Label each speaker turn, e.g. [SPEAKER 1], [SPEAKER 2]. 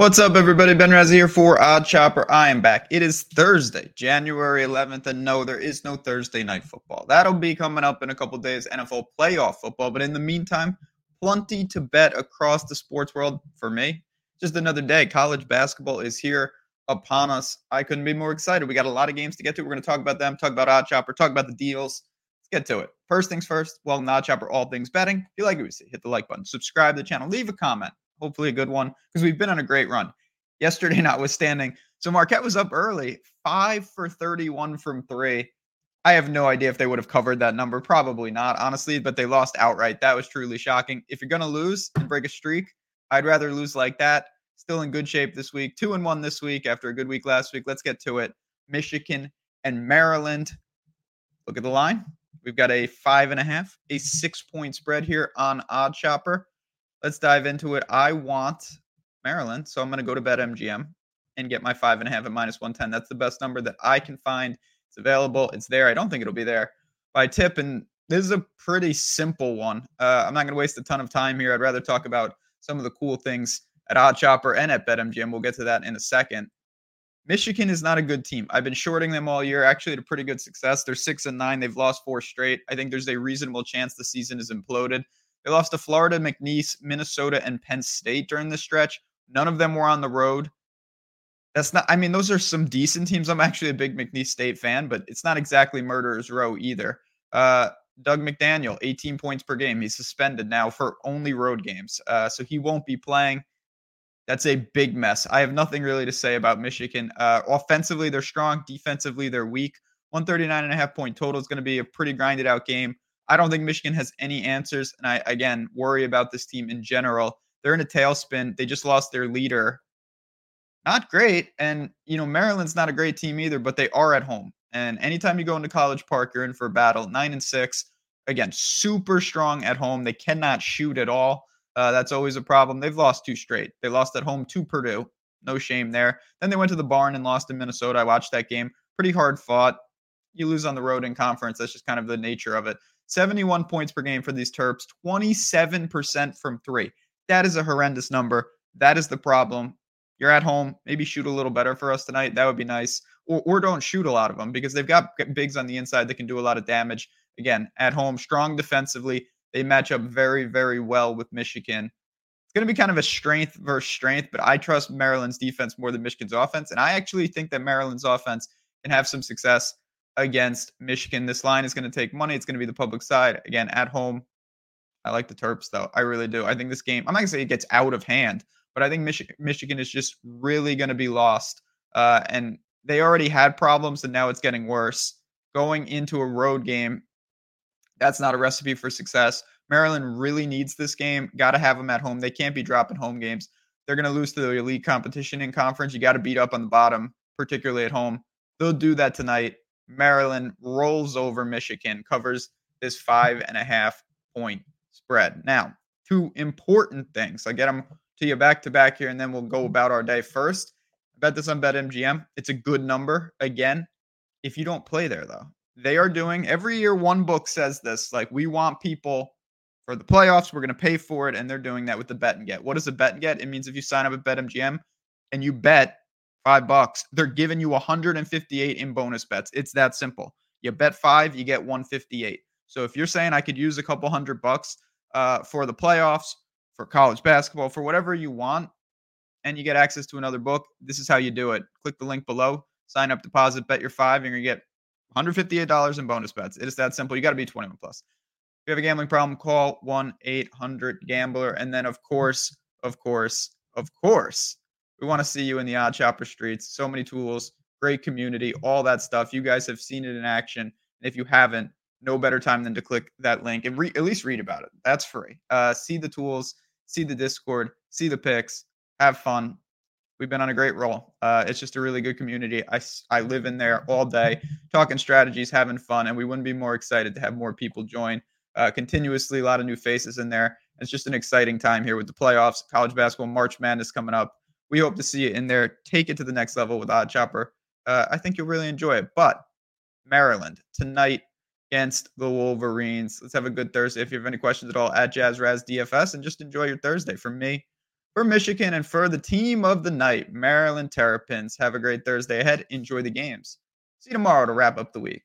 [SPEAKER 1] What's up, everybody? Ben Razzie here for OddsShopper. I am back. It is Thursday, January 11th, and no, there is no Thursday night football. That'll be coming up in a couple days, NFL playoff football. But in the meantime, plenty to bet across the sports world for me. Just another day. College basketball is here upon us. I couldn't be more excited. We got a lot of games to get to. We're going to talk about them, talk about OddsShopper, talk about the deals. Let's get to it. First things first, to OddsShopper, all things betting. If you like what you see, hit the like button, subscribe to the channel, leave a comment hopefully a good one because we've been on a great run. Yesterday, notwithstanding. So Marquette was up early, five for 31 from three. I have no idea if they would have covered that number. Probably not, honestly, but they lost outright. That was truly shocking. If you're going to lose and break a streak, I'd rather lose like that. Still in good shape this week. Two and one this week after a good week last week. Let's get to it. Michigan and Maryland. Look at the line. We've got a five and a half, a six point spread here on OddsShopper. Let's dive into it. I want Maryland, so I'm going to go to BetMGM and get my five and a half at minus 110. That's the best number that I can find. It's available. It's there. I don't think it'll be there by tip. And this is a pretty simple one. Uh, I'm not going to waste a ton of time here. I'd rather talk about some of the cool things at OddsShopper and at BetMGM. We'll get to that in a second. Michigan is not a good team. I've been shorting them all year. Actually, a pretty good success. They're six and nine. They've lost four straight. I think there's a reasonable chance the season is imploded. They lost to Florida, McNeese, Minnesota, and Penn State during this stretch. None of them were on the road. That's not, I mean, those are some decent teams. I'm actually a big McNeese State fan, but it's not exactly murderer's row either. Uh, Dug McDaniel, 18 points per game. He's suspended now for only road games. Uh, so he won't be playing. That's a big mess. I have nothing really to say about Michigan. Uh, offensively, they're strong. Defensively, they're weak. 139 and a half point total is going to be a pretty grinded out game. I don't think Michigan has any answers. And I, again, worry about this team in general. They're in a tailspin. They just lost their leader. Not great. And, you know, Maryland's not a great team either, but they are at home. And anytime you go into College Park, you're in for a battle. Nine and six. Again, super strong at home. They cannot shoot at all. Uh, that's always a problem. They've lost two straight. They lost at home to Purdue. No shame there. Then they went to the barn and lost in Minnesota. I watched that game. Pretty hard fought. You lose on the road in conference. That's just kind of the nature of it. 71 points per game for these Terps, 27% from three. That is a horrendous number. That is the problem. You're at home. Maybe shoot a little better for us tonight. That would be nice. Or, or don't shoot a lot of them because they've got bigs on the inside that can do a lot of damage. Again, at home, strong defensively. They match up very, very well with Michigan. It's going to be kind of a strength versus strength, but I trust Maryland's defense more than Michigan's offense. And I actually think that Maryland's offense can have some success against Michigan. This line is going to take money. It's going to be the public side. Again, at home. I like the Terps, though. I really do. I think this game, I'm not going to say it gets out of hand, but I think Michigan, Michigan is just really going to be lost. Uh, and they already had problems, and now it's getting worse. Going into a road game, that's not a recipe for success. Maryland really needs this game. Got to have them at home. They can't be dropping home games. They're going to lose to the elite competition in conference. You got to beat up on the bottom, particularly at home. They'll do that tonight. Maryland rolls over Michigan, covers this five and a half point spread. Now, two important things. I get them to you back to back here, and then we'll go about our day first. I bet this on BetMGM. It's a good number. Again, if you don't play there, though, they are doing every year. One book says this like, we want people for the playoffs. We're going to pay for it. And they're doing that with the bet and get. What does a bet and get? It means if you sign up at BetMGM and you bet five bucks, they're giving you 158 in bonus bets. It's that simple. You bet five, you get 158. So if you're saying I could use a couple hundred bucks uh, for the playoffs, for college basketball, for whatever you want, and you get access to another book, this is how you do it. Click the link below, sign up, deposit, bet your five, and you're going to get $158 in bonus bets. It is that simple. You got to be 21 plus. If you have a gambling problem, call 1 800 Gambler. And then, of course, of course, of course, we want to see you in the OddsShopper streets. So many tools, great community, all that stuff. You guys have seen it in action. And if you haven't, no better time than to click that link and re- at least read about it. That's free. Uh, see the tools, see the Discord, see the picks, have fun. We've been on a great roll. Uh, it's just a really good community. I, I live in there all day, talking strategies, having fun, and we wouldn't be more excited to have more people join uh, continuously. A lot of new faces in there. It's just an exciting time here with the playoffs, college basketball, March Madness coming up we hope to see you in there. Take it to the next level with OddsShopper. Uh, I think you'll really enjoy it. But Maryland tonight against the Wolverines. Let's have a good Thursday. If you have any questions at all, at Jazz Raz DFS, and just enjoy your Thursday. From me, for Michigan and for the team of the night, Maryland Terrapins. Have a great Thursday ahead. Enjoy the games. See you tomorrow to wrap up the week.